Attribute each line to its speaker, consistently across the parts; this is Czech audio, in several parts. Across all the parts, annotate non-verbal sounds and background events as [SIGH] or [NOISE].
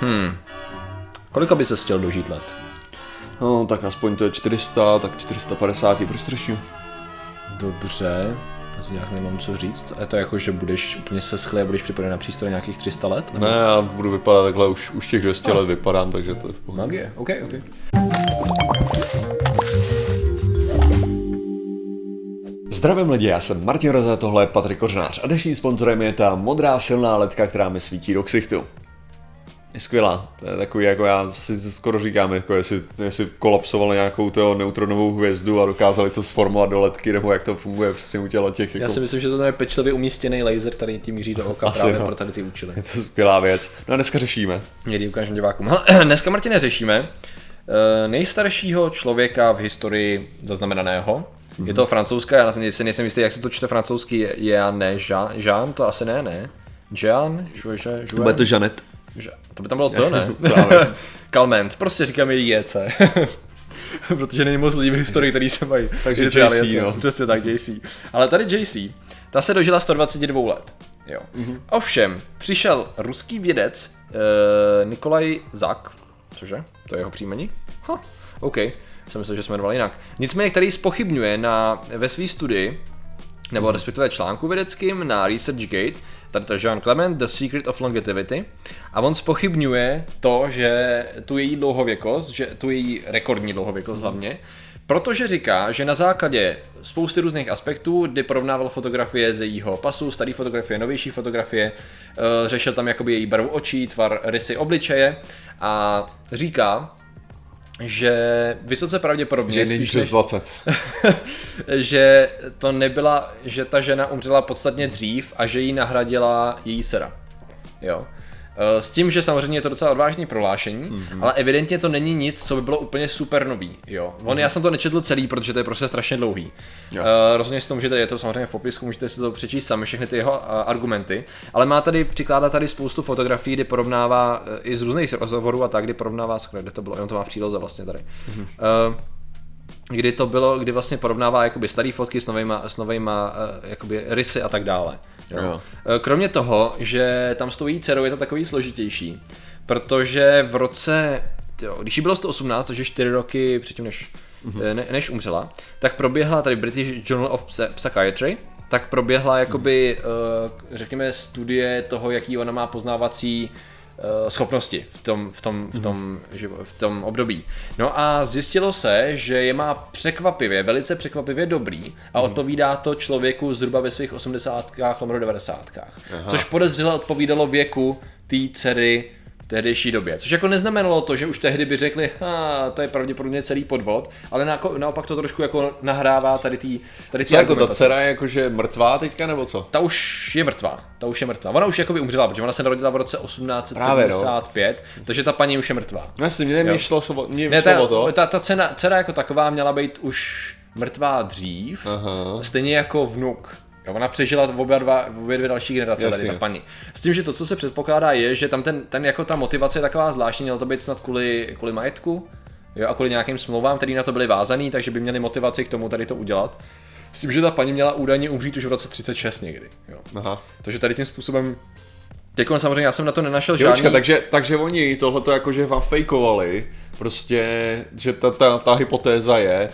Speaker 1: Hmm. Kolika by se chtěl dožít let?
Speaker 2: No, tak aspoň to je 400, tak 450 prostředního.
Speaker 1: Dobře, já nějak nemám co říct. A je to jako, že budeš úplně seschlý a budeš připraven na přístroj nějakých 300 let?
Speaker 2: Ne, já budu vypadat takhle, už, už těch 200 let vypadám, takže to je v pohodě.
Speaker 1: Magie, ok, ok.
Speaker 2: Zdravím lidi, já jsem Martin Roze, tohle je Patrik Kořnář a dnešním sponzorem je ta modrá silná ledka, která mi svítí do ksichtu. Je skvělá, to je takový, jako já si skoro říkám, jako jestli, jestli kolapsovali nějakou toho neutronovou hvězdu a dokázali to sformovat do ledky, nebo jak to funguje přesně u těla těch. Jako...
Speaker 1: Já si myslím, že to je pečlivě umístěný laser, který tím míří do [LAUGHS] oka
Speaker 2: Asi
Speaker 1: právě
Speaker 2: jo.
Speaker 1: pro tady ty účely.
Speaker 2: Je to skvělá věc. No a dneska řešíme.
Speaker 1: Někdy ukážeme divákům. [CLEARS THROAT] Dneska, Martine, řešíme uh, nejstaršího člověka v historii zaznamenaného. Mm-hmm. Je to francouzská, já si nejsem jistý, jak se to čte francouzsky, je, je ne, Jean, Jean, to asi ne, ne? Jean, Jean, Jean,
Speaker 2: Bude to Žanet.
Speaker 1: Že- To by tam bylo to, ne? [LAUGHS] [LAUGHS] Kalment, prostě říkám je JC. [LAUGHS] Protože není moc lidí v historii, který se mají.
Speaker 2: Takže
Speaker 1: iniciály
Speaker 2: JC, no.
Speaker 1: Přesně tak, JC. Ale tady JC, ta se dožila 122 let. Jo.
Speaker 2: Mhm.
Speaker 1: Mm-hmm. Ovšem, přišel ruský vědec uh, Nikolaj Zak, cože? To je jeho příjmení? Ha, OK, jsem myslel, že jsme jmenovali jinak. Nicméně, který spochybňuje na, ve své studii, nebo respektive článku vědeckým na ResearchGate, tady to Jean Clement, The Secret of Longevity, a on spochybňuje to, že tu její dlouhověkost, že tu její rekordní dlouhověkost hlavně, protože říká, že na základě spousty různých aspektů, kdy porovnával fotografie z jejího pasu, staré fotografie, novější fotografie, eh, řešil tam jakoby její barvu očí, tvar, rysy obličeje a říká, že vysoce pravděpodobně
Speaker 2: Že
Speaker 1: spíš
Speaker 2: přes
Speaker 1: než-
Speaker 2: 20. [LAUGHS]
Speaker 1: že to nebyla, že ta žena umřela podstatně dřív a že ji nahradila její dcera. Jo. E, S tím, že samozřejmě je to docela odvážné prohlášení,
Speaker 2: Mhm.
Speaker 1: mm-hmm. ale evidentně to není nic, co by bylo úplně super nový. Jo. On, já jsem to nečetl celý, protože to je prostě strašně dlouhý.
Speaker 2: Jo.
Speaker 1: Uh, rozhodně si to můžete, je to samozřejmě v popisku, můžete si to přečíst sami, všechny ty jeho uh, argumenty, ale má tady, přikládá tady spoustu fotografií, kdy porovnává uh, i z různých rozhovorů a tak, kdy porovnává, kde to bylo, on to má příloze vlastně tady. Mm-hmm. Uh, kdy to bylo, kdy vlastně porovnává jakoby staré fotky s novejma, s novejma uh, jakoby rysy a tak dále. Jo.
Speaker 2: Jo.
Speaker 1: Eh, Kromě toho, že tam s tou její dcerou je to takový složitější, protože v roce, jo, když jí bylo 118, takže 4 roky předtím, než, mm-hmm. ne, než umřela, tak proběhla tady British Journal of Psy- Psychiatry, tak proběhla jakoby, mm. řekněme, studie toho, jaký ona má poznávací schopnosti v tom, v tom, v tom, živo, v tom období. No a zjistilo se, že je má překvapivě, velice překvapivě dobrý a odpovídá to člověku zhruba ve svých 80 lomeno 90 Což podezřele odpovídalo věku té dcery tehdejší době. Což jako neznamenalo to, že už tehdy by řekli, ha, to je pravděpodobně celý podvod, ale na, naopak to trošku jako nahrává tady tý, tady tý
Speaker 2: jako ta dcera je jakože mrtvá teďka, nebo co?
Speaker 1: Ta už je mrtvá, ta už je mrtvá. Ona už jakoby umřela, protože ona se narodila v roce 1875, takže ta paní už je mrtvá.
Speaker 2: No jasně, mě, mě
Speaker 1: Jo.
Speaker 2: šlo, mě
Speaker 1: Ne, ta,
Speaker 2: to.
Speaker 1: ta, ta cena, dcera jako taková měla být už mrtvá dřív,
Speaker 2: Aha.
Speaker 1: stejně jako vnuk. Jo, ona přežila v obě, dva, v obě dvě další generace
Speaker 2: Jasně.
Speaker 1: tady ta paní. S tím, že to, co se předpokládá, je, že tam ten, ten jako ta motivace je taková zvláštní, mělo to být snad kvůli, kvůli majetku, jo, a kvůli nějakým smlouvám, které na to byly vázaný, takže by měli motivaci k tomu tady to udělat. S tím, že ta paní měla údajně umřít už v roce 36 někdy. Jo.
Speaker 2: Aha.
Speaker 1: Takže tady tím způsobem Teď samozřejmě já jsem na to nenašel
Speaker 2: Jo,
Speaker 1: žádný...
Speaker 2: počkej, takže, takže oni tohleto jakože vám fejkovali, prostě, že ta, ta, ta hypotéza je,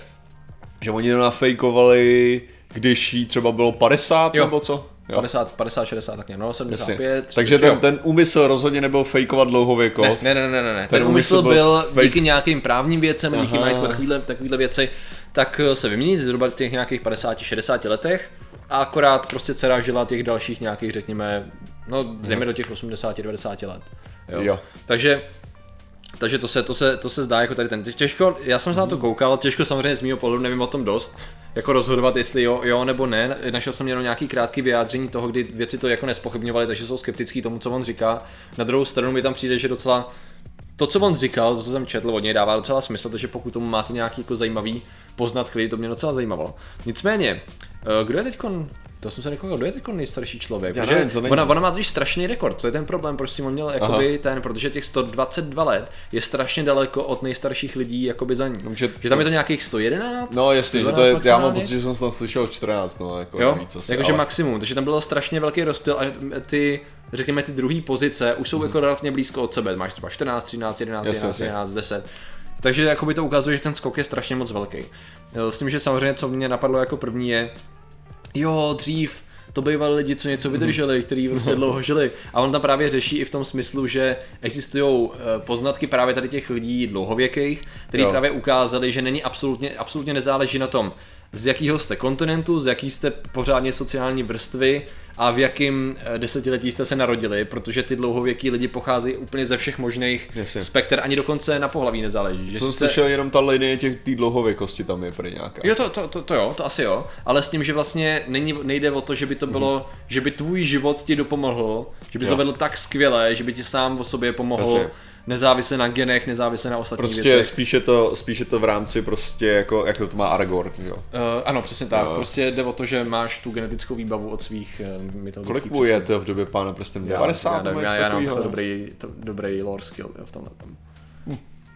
Speaker 2: že oni to nafejkovali, když jí třeba bylo 50
Speaker 1: Jo.
Speaker 2: nebo co? Jo.
Speaker 1: 50, 50, 60, tak nějak, no,
Speaker 2: Jasně.
Speaker 1: 75, 30,
Speaker 2: Takže
Speaker 1: jo.
Speaker 2: ten, ten úmysl rozhodně nebyl fejkovat dlouhověkost.
Speaker 1: Ne, ne, ne, ne, ne. Ten,
Speaker 2: Ten
Speaker 1: úmysl
Speaker 2: byl fake.
Speaker 1: díky nějakým právním věcem, díky
Speaker 2: Aha.
Speaker 1: majetku a takovýhle, takovýhle věci, tak eh, se vyměnit zhruba v těch nějakých 50-60 letech a akorát prostě dcera žila těch dalších nějakých, řekněme, no dejme do těch 80-90 let. Jo.
Speaker 2: Jo.
Speaker 1: Takže takže to se, to, se, to se zdá jako tady ten. Těžko, já jsem se na to koukal, těžko samozřejmě z mého pohledu nevím o tom dost, jako rozhodovat, jestli jo, jo nebo ne. Našel jsem jenom nějaký krátký vyjádření toho, kdy věci to jako nespochybňovali, takže jsou skeptický tomu, co on říká. Na druhou stranu mi tam přijde, že docela to, co on říkal, to, co jsem četl od něj, dává docela smysl, takže pokud tomu máte nějaký jako zajímavý poznatky, to mě docela zajímalo. Nicméně, eh, kdo je teď To jsem se nekoukal, kdo je teď nejstarší člověk?
Speaker 2: Já nevím, to není-
Speaker 1: ona, ona má totiž strašný rekord, to je ten problém, proč on měl jakoby ten, protože těch 122 let je strašně daleko od nejstarších lidí jakoby za ní.
Speaker 2: No, že
Speaker 1: že tam je to nějakých 111?
Speaker 2: No jasně, že to
Speaker 1: 112
Speaker 2: je, já mám pocit, že jsem snad slyšel 14, no, jako
Speaker 1: Jo,
Speaker 2: víc asi,
Speaker 1: jakože
Speaker 2: ale-
Speaker 1: maximum, takže tam byl strašně velký rozptyl a ty, řekněme, ty druhé pozice už jsou jako relativně blízko od sebe. Máš třeba 14, 13, 11,
Speaker 2: Jasně,
Speaker 1: 11,
Speaker 2: jasně.
Speaker 1: 11, 10. Takže jakoby to ukazuje, že ten skok je strašně moc velký. S tím, že samozřejmě, co mě napadlo jako první je, jo, dřív to bývali lidi, co něco vydrželi, kteří prostě dlouho žili. A on tam právě řeší i v tom smyslu, že existují eh, poznatky právě tady těch lidí dlouhověkých, kteří právě ukázali, že není absolutně, absolutně nezáleží na tom, z jakého jste kontinentu, z jaký jste pořádně sociální vrstvy a v jakém eh, desetiletí jste se narodili, protože ty dlouhověký lidi pocházejí úplně ze všech možných
Speaker 2: Jasně.
Speaker 1: spekter, ani dokonce na pohlaví nezáleží. Že
Speaker 2: Jsem
Speaker 1: jste-
Speaker 2: slyšel jenom ta linie těch té dlouhověkosti tam je prý nějaká.
Speaker 1: Jo, to, to, to, to jo, to asi jo, ale s tím, že vlastně není, nejde o to, že by to bylo, že by tvůj život ti dopomohl, že by
Speaker 2: Jo.
Speaker 1: to vedl tak skvěle, že by ti sám o sobě pomohl,
Speaker 2: Jasně.
Speaker 1: Nezávisle na genech, nezávisle na ostatních
Speaker 2: Prostě
Speaker 1: věcech.
Speaker 2: spíše to, spíše to v rámci prostě jako, jak to má Aragorn, jo.
Speaker 1: Uh, ano, přesně tak.
Speaker 2: Jo.
Speaker 1: Prostě jde o to, že máš tu genetickou výbavu od svých uh, mytologických
Speaker 2: Kolik mu je to v době pána prstem?
Speaker 1: Já,
Speaker 2: 90
Speaker 1: já,
Speaker 2: nebo
Speaker 1: nevím, já, já mám
Speaker 2: takovýho?
Speaker 1: takový dobrý, to, dobrý lore skill jo, v tomhle tom.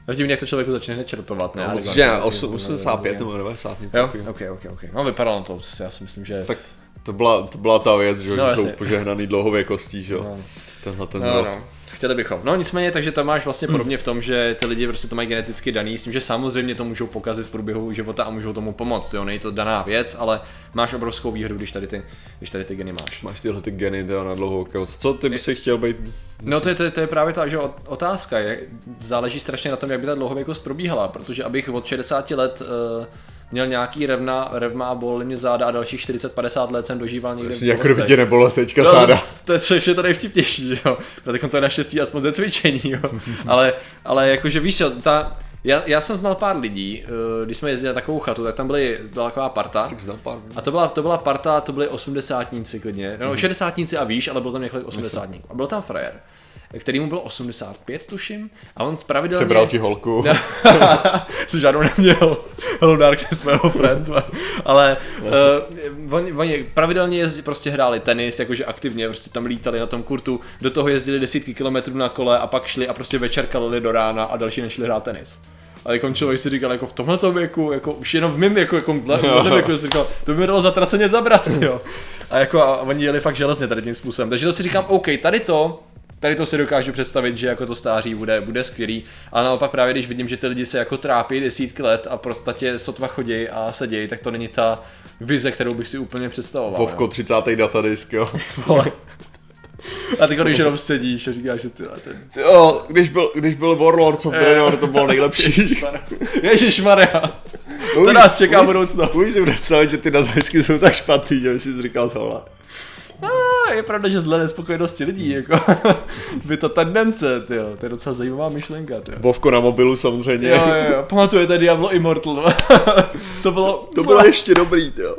Speaker 1: Zatím jak to člověku začne hned čertovat, ne?
Speaker 2: No, že 85 nebo 90 něco
Speaker 1: Jo, ok, ok, ok. No vypadalo to, já si myslím, že...
Speaker 2: Tak to byla, to byla ta věc, že,
Speaker 1: No,
Speaker 2: že jsou požehnaný dlouhověkostí, že jo.
Speaker 1: No.
Speaker 2: Tenhle ten
Speaker 1: No, no. Chtěli bychom. No nicméně, takže to máš vlastně podobně v tom, že ty lidi prostě to mají geneticky daný, s tím, že samozřejmě to můžou pokazit v průběhu života a můžou tomu pomoct, jo, není to daná věc, ale máš obrovskou výhru, když tady ty, když tady ty geny máš.
Speaker 2: Máš tyhle ty geny teda na dlouhověkost. Co ty by si chtěl být?
Speaker 1: No to je, to je, to je právě ta že ot- otázka, je, záleží strašně na tom, jak by ta dlouhověkost probíhala, protože abych od 60 let uh, měl nějaký revna, revma a bolely mě záda a dalších 40-50 let jsem dožíval někde v
Speaker 2: jako
Speaker 1: bolestech.
Speaker 2: tě nebylo teďka
Speaker 1: No,
Speaker 2: sáda.
Speaker 1: to, to, což je to nejvtipnější, jo. No, tak to je naštěstí aspoň ze cvičení, jo. [LAUGHS] ale, ale jakože víš co, ta, já, já jsem znal pár lidí, eh, když jsme jezdili na takovou chatu, tak tam byly, byla taková parta.
Speaker 2: Tak znám pár.
Speaker 1: A to byla, to byla parta, to byly osmdesátníci klidně, no šedesátníci a výš, ale bylo tam několik osmdesátníků. A byl tam frajer, který mu bylo 85, tuším, a on pravidelně...
Speaker 2: Sebral ti holku. [LAUGHS]
Speaker 1: jsem žádnou neměl. Hello Darkness, mého friend. Ale uh, oni, oni pravidelně jezdí, prostě hráli tenis, jakože aktivně, prostě tam lítali na tom kurtu, do toho jezdili desítky kilometrů na kole a pak šli a prostě večer kalili do rána a další nešli hrát tenis. A jako člověk si říkal, jako v tomhle věku, jako už jenom v mém věku, jako v tomhle věku, si říkal, to by mi dalo zatraceně zabrat, jo. A jako a oni jeli fakt železně tady tím způsobem. Takže to si říkám, OK, tady to, tady to si dokážu představit, že jako to stáří bude, bude skvělý, ale naopak právě když vidím, že ty lidi se jako trápí desítky let a prostě tě sotva chodí a sedějí, tak to není ta vize, kterou bych si úplně představoval.
Speaker 2: Vovko 30. datadisk, jo.
Speaker 1: A ty když jenom sedíš a říkáš, že ty ten...
Speaker 2: Jo, když byl, když byl Warlords of Draenor, to bylo nejlepší.
Speaker 1: Ježíš Maria. To nás čeká budoucnost.
Speaker 2: Už si představit, že ty datadisky jsou tak špatný, že by si říkal tohle.
Speaker 1: A je pravda, že zle nespokojenosti lidí, jako [LAUGHS] by to tendence, tyjo. to je docela zajímavá myšlenka, tyjo.
Speaker 2: Vovko na mobilu samozřejmě.
Speaker 1: Jo, jo, pamatujete Diablo Immortal, no? [LAUGHS] to bylo,
Speaker 2: To bylo [LAUGHS] ještě dobrý, jo.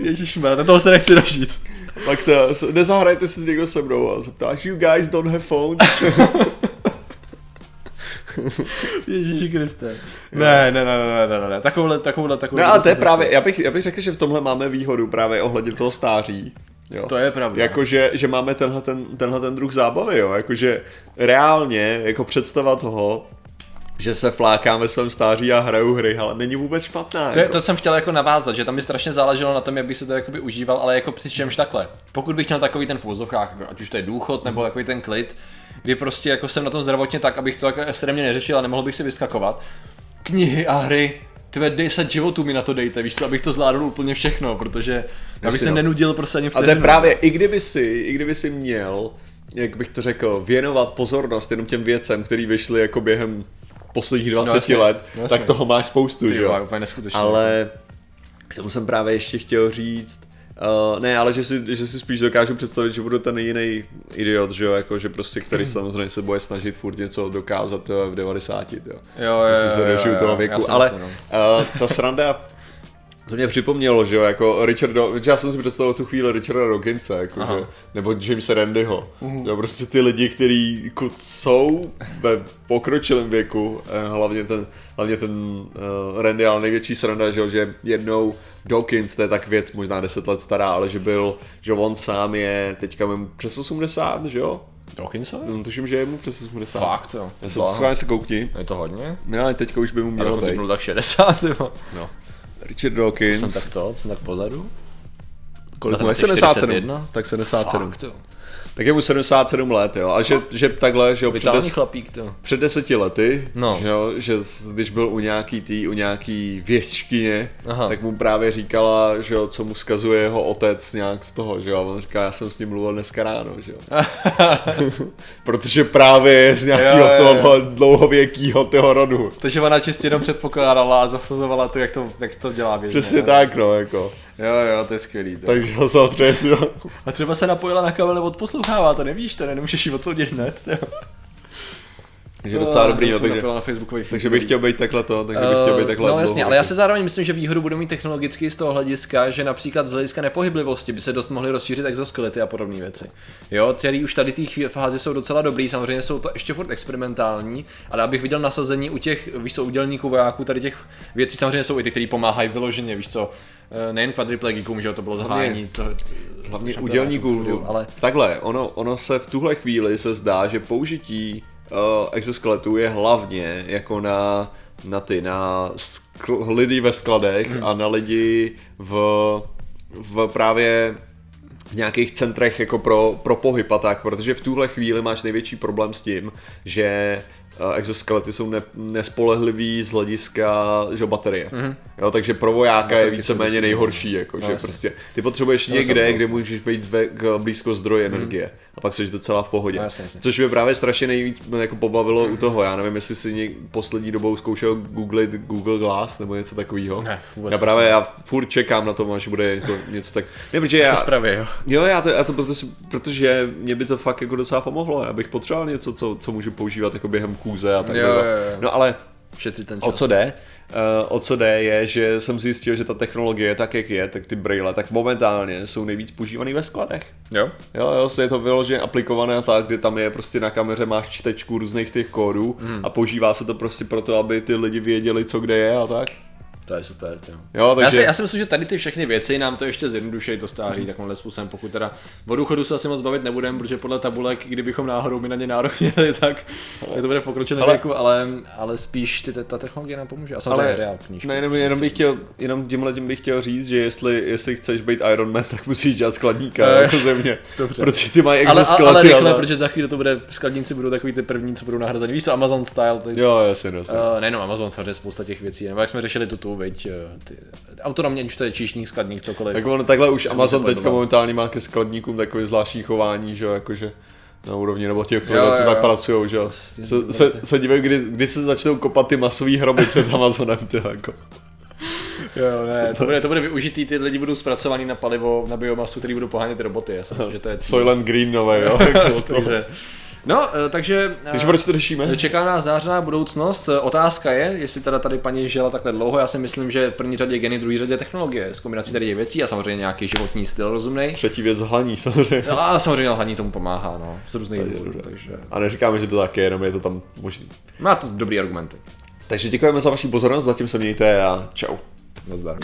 Speaker 1: Ježišmarja, toho se nechci dožít.
Speaker 2: Pak to, nezahrajte si s někdo se mnou a zeptáš, you guys don't have phones.
Speaker 1: Ježíši Kriste. Ne, ne, ne, ne, ne, ne, ne, takovouhle, takovouhle, takovouhle.
Speaker 2: No a to je právě, já bych, já bych řekl, že v tomhle máme výhodu právě ohledně toho stáří. Jo.
Speaker 1: To je pravda.
Speaker 2: Jakože, že máme tenhle ten, tenhle ten druh zábavy, jo. Jakože reálně, jako představa toho, že se flákám ve svém stáří a hraju hry, ale není vůbec špatná.
Speaker 1: To, je,
Speaker 2: jako.
Speaker 1: to jsem chtěl jako navázat, že tam mi strašně záleželo na tom, jak by se to jakoby užíval, ale jako přičemž takhle. Pokud bych měl takový ten v jako ať už to je důchod nebo takový ten klid, kdy prostě jako jsem na tom zdravotně tak, abych to jako extrémně neřešil a nemohl bych si vyskakovat. Knihy a hry, tvé 10 životů mi na to dejte, víš co, abych to zvládl úplně všechno, protože abych
Speaker 2: Jasně,
Speaker 1: se
Speaker 2: no.
Speaker 1: nenudil prostě ani v
Speaker 2: A to je právě, i kdyby si, i kdyby si měl, jak bych to řekl, věnovat pozornost jenom těm věcem, které vyšly jako během posledních 20
Speaker 1: jasně,
Speaker 2: let,
Speaker 1: no jasně.
Speaker 2: tak toho máš spoustu,
Speaker 1: Ty
Speaker 2: že
Speaker 1: jo.
Speaker 2: Ale k tomu jsem právě ještě chtěl říct, Uh, ne, ale že si, že si spíš dokážu představit, že budu ten jiný idiot, že jo, jako že prostě, který samozřejmě se bude snažit furt něco dokázat jo, v 90, jo.
Speaker 1: Jo, jo, jo,
Speaker 2: se
Speaker 1: jo, jo,
Speaker 2: toho věku, ale
Speaker 1: no.
Speaker 2: uh, ta sranda [LAUGHS] To mě připomnělo, že jo, jako Richard, Do- já jsem si představil tu chvíli Richarda Dawkinse, jako že, nebo Jamesa Randyho.
Speaker 1: Mhm.
Speaker 2: Jo, prostě ty lidi, kteří jako jsou ve pokročilém věku, eh, hlavně ten, hlavně ten uh, Randy, ale největší sranda, že, jo, že jednou Dawkins, to je tak věc možná 10 let stará, ale že byl, že on sám je teďka mu přes 80, že jo?
Speaker 1: Dawkinsovi?
Speaker 2: No, tuším, že je mu přes 80.
Speaker 1: Fakt jo.
Speaker 2: Já se schválně se koukni.
Speaker 1: Je to hodně?
Speaker 2: No, ale teďka už by mu mělo
Speaker 1: dokud
Speaker 2: být.
Speaker 1: tak 60, jo.
Speaker 2: No. Richard Dawkins.
Speaker 1: Jsem tak to, jsem tak pozadu.
Speaker 2: Kolik mu je?
Speaker 1: ten
Speaker 2: 77.
Speaker 1: 41?
Speaker 2: Tak 77.
Speaker 1: Fakt jo.
Speaker 2: Tak je mu 77 let, jo. A že, že takhle, že jo, před, des,
Speaker 1: chlapík to.
Speaker 2: před deseti lety,
Speaker 1: No.
Speaker 2: že, jo, že když byl u nějaký tý, u nějaký věštkyně,
Speaker 1: Aha.
Speaker 2: tak mu právě říkala, že jo, co mu skazuje jeho otec nějak z toho, že jo. A on říká, já jsem s ním mluvil dneska ráno, že jo. [LAUGHS] Protože právě je z nějakého toho dlouhověkého toho rodu.
Speaker 3: Takže ona čistě jenom předpokládala a zasazovala to, jak to, jak to dělá běžně.
Speaker 2: Přesně
Speaker 3: ne?
Speaker 2: tak, no, jako.
Speaker 3: Jo, jo, to je skvělý. To.
Speaker 2: Takže ho samozřejmě, jo.
Speaker 3: A třeba se napojila na kabel, odposlouchává, to nevíš, to ne, nemůžeš jí odsoudit hned. jo.
Speaker 2: Takže docela dobrý,
Speaker 3: to
Speaker 2: no,
Speaker 3: jsem
Speaker 2: takže,
Speaker 3: napojila na Facebookový feed.
Speaker 2: takže bych chtěl být takhle to, takže bych chtěl být takhle
Speaker 1: No jasně, ale já si zároveň myslím, že výhodu budou mít technologicky z toho hlediska, že například z hlediska nepohyblivosti by se dost mohly rozšířit exoskelety a podobné věci. Jo, který už tady té fázi jsou docela dobrý, samozřejmě jsou to ještě furt experimentální, ale abych viděl nasazení u těch, víš co, udělníků vojáků, tady těch věcí samozřejmě jsou i ty, které pomáhají vyloženě, víš co, eh, nejen kvadriplegikům, že to bylo zahájení. To,
Speaker 2: Hlavně udělníků,
Speaker 1: ale
Speaker 2: takhle, ono, ono se v tuhle chvíli se zdá, že použití uh, exoskeletů je hlavně jako na, na ty, na skl- lidi ve skladech
Speaker 1: Hmm.
Speaker 2: a na lidi v, v právě v nějakých centrech jako pro, pro pohyb a tak, protože v tuhle chvíli máš největší problém s tím, že eh, exoskelety jsou ne, nespolehlivý z hlediska že, baterie. Mm-hmm. Jo, takže pro vojáka je
Speaker 1: Baterky jsou
Speaker 2: víceméně nejhorší, jako,
Speaker 1: No,
Speaker 2: že prostě ty potřebuješ
Speaker 1: No,
Speaker 2: někde, kde můžeš být ve, k, blízko zdroje energie a pak jsi docela v pohodě.
Speaker 1: No, jasně, jasně.
Speaker 2: Což mě právě strašně nejvíc jako pobavilo u toho, já nevím, jestli si něk, poslední dobou zkoušel googlit Google Glass nebo něco takového.
Speaker 1: Ne,
Speaker 2: já právě já furt čekám na to, až bude jako něco tak. Ne, protože já,
Speaker 1: to zpravě, jo.
Speaker 2: Jo, já to, já to protože, protože mě by to fakt jako docela pomohlo, já bych potřeboval něco, co, co můžu používat jako během kůze a tak
Speaker 1: Jo,
Speaker 2: dále.
Speaker 1: jo, jo.
Speaker 2: No ale
Speaker 1: Šetřit ten čas.
Speaker 2: o co jde? Uh, o co jde je, že jsem zjistil, že ta technologie tak, jak je, tak ty braille, tak momentálně jsou nejvíc používaný ve skladech.
Speaker 1: Jo?
Speaker 2: Jo, jo, je to vyloženě aplikované a tak, kdy tam je prostě na kameře máš čtečku různých těch kódů
Speaker 1: Mhm.
Speaker 2: a používá se to prostě proto, aby ty lidi věděli, co kde je a tak.
Speaker 1: To je super, jo.
Speaker 2: Jo,
Speaker 1: Já
Speaker 2: takže...
Speaker 1: si, já si myslím, že tady ty všechny věci nám to ještě zjednodušejí to stáří takovýmhle způsobem, pokud teda o důchodu se asi moc bavit nebudeme, protože podle tabulek, kdybychom náhodou my na ně nárok měli, [LAUGHS] tak je to bude v pokročilém
Speaker 2: Ale-
Speaker 1: věku, ale, ale spíš ty, ta technologie nám pomůže. A samozřejmě
Speaker 2: Ale
Speaker 1: hry a knížky.
Speaker 2: ne, jenom, jenom, bych chtěl, jenom tímhle tím bych chtěl říct, že jestli, jestli chceš být Iron Man, tak musíš dělat skladníka [LAUGHS]
Speaker 1: Eh,
Speaker 2: jako země. [LAUGHS]
Speaker 1: dobře.
Speaker 2: Protože ty mají
Speaker 1: ale, ale, ale rychle,
Speaker 2: a-
Speaker 1: protože za chvíli to bude, skladníci budou takový ty první, co budou nahrazení. Víš co, Amazon style, ty,
Speaker 2: Jo, jasně, jasně.
Speaker 1: Uh, nejenom Amazon, samozřejmě spousta těch věcí, nebo jak jsme řešili tu tu, veď, eh, ty, autonomně, už to je číšník, skladník, cokoliv.
Speaker 2: Tak ono takhle už Amazon teďka momentálně má ke skladníkům takové zvláštní chování, že jo, jakože na úrovni, nebo těch lidí,
Speaker 1: Jo,
Speaker 2: co
Speaker 1: jo,
Speaker 2: tak
Speaker 1: jo.
Speaker 2: pracují, že jo. Se, se, se dívají, kdy, kdy se začnou kopat ty masový hroby před Amazonem, ty jako.
Speaker 1: Jo, ne, to bude, to bude využitý, ty lidi budou zpracovaný na palivo, na biomasu, který budou pohánět roboty, já si myslím, že to je.
Speaker 2: Soylent Green nové, jo. [LAUGHS] jako to.
Speaker 1: takže, no, eh, takže, eh,
Speaker 2: Takže proč to řešíme?
Speaker 1: Čeká nás zářná budoucnost. Eh, Otázka je, jestli teda tady paní žila takhle dlouho. Já si myslím, že v první řadě geny, v druhé řadě technologie. S kombinací tady těch věcí a samozřejmě nějaký životní styl rozumný.
Speaker 2: Třetí věc hlaní, samozřejmě.
Speaker 1: No a samozřejmě lhaní tomu pomáhá, no, z různých důvodů, takže
Speaker 2: A neříkáme, že to tak je, jenom je to tam možný.
Speaker 1: má to dobrý argumenty.
Speaker 2: Takže děkujeme za vaši pozornost, zatím se mějte a čau.
Speaker 1: Nazdar.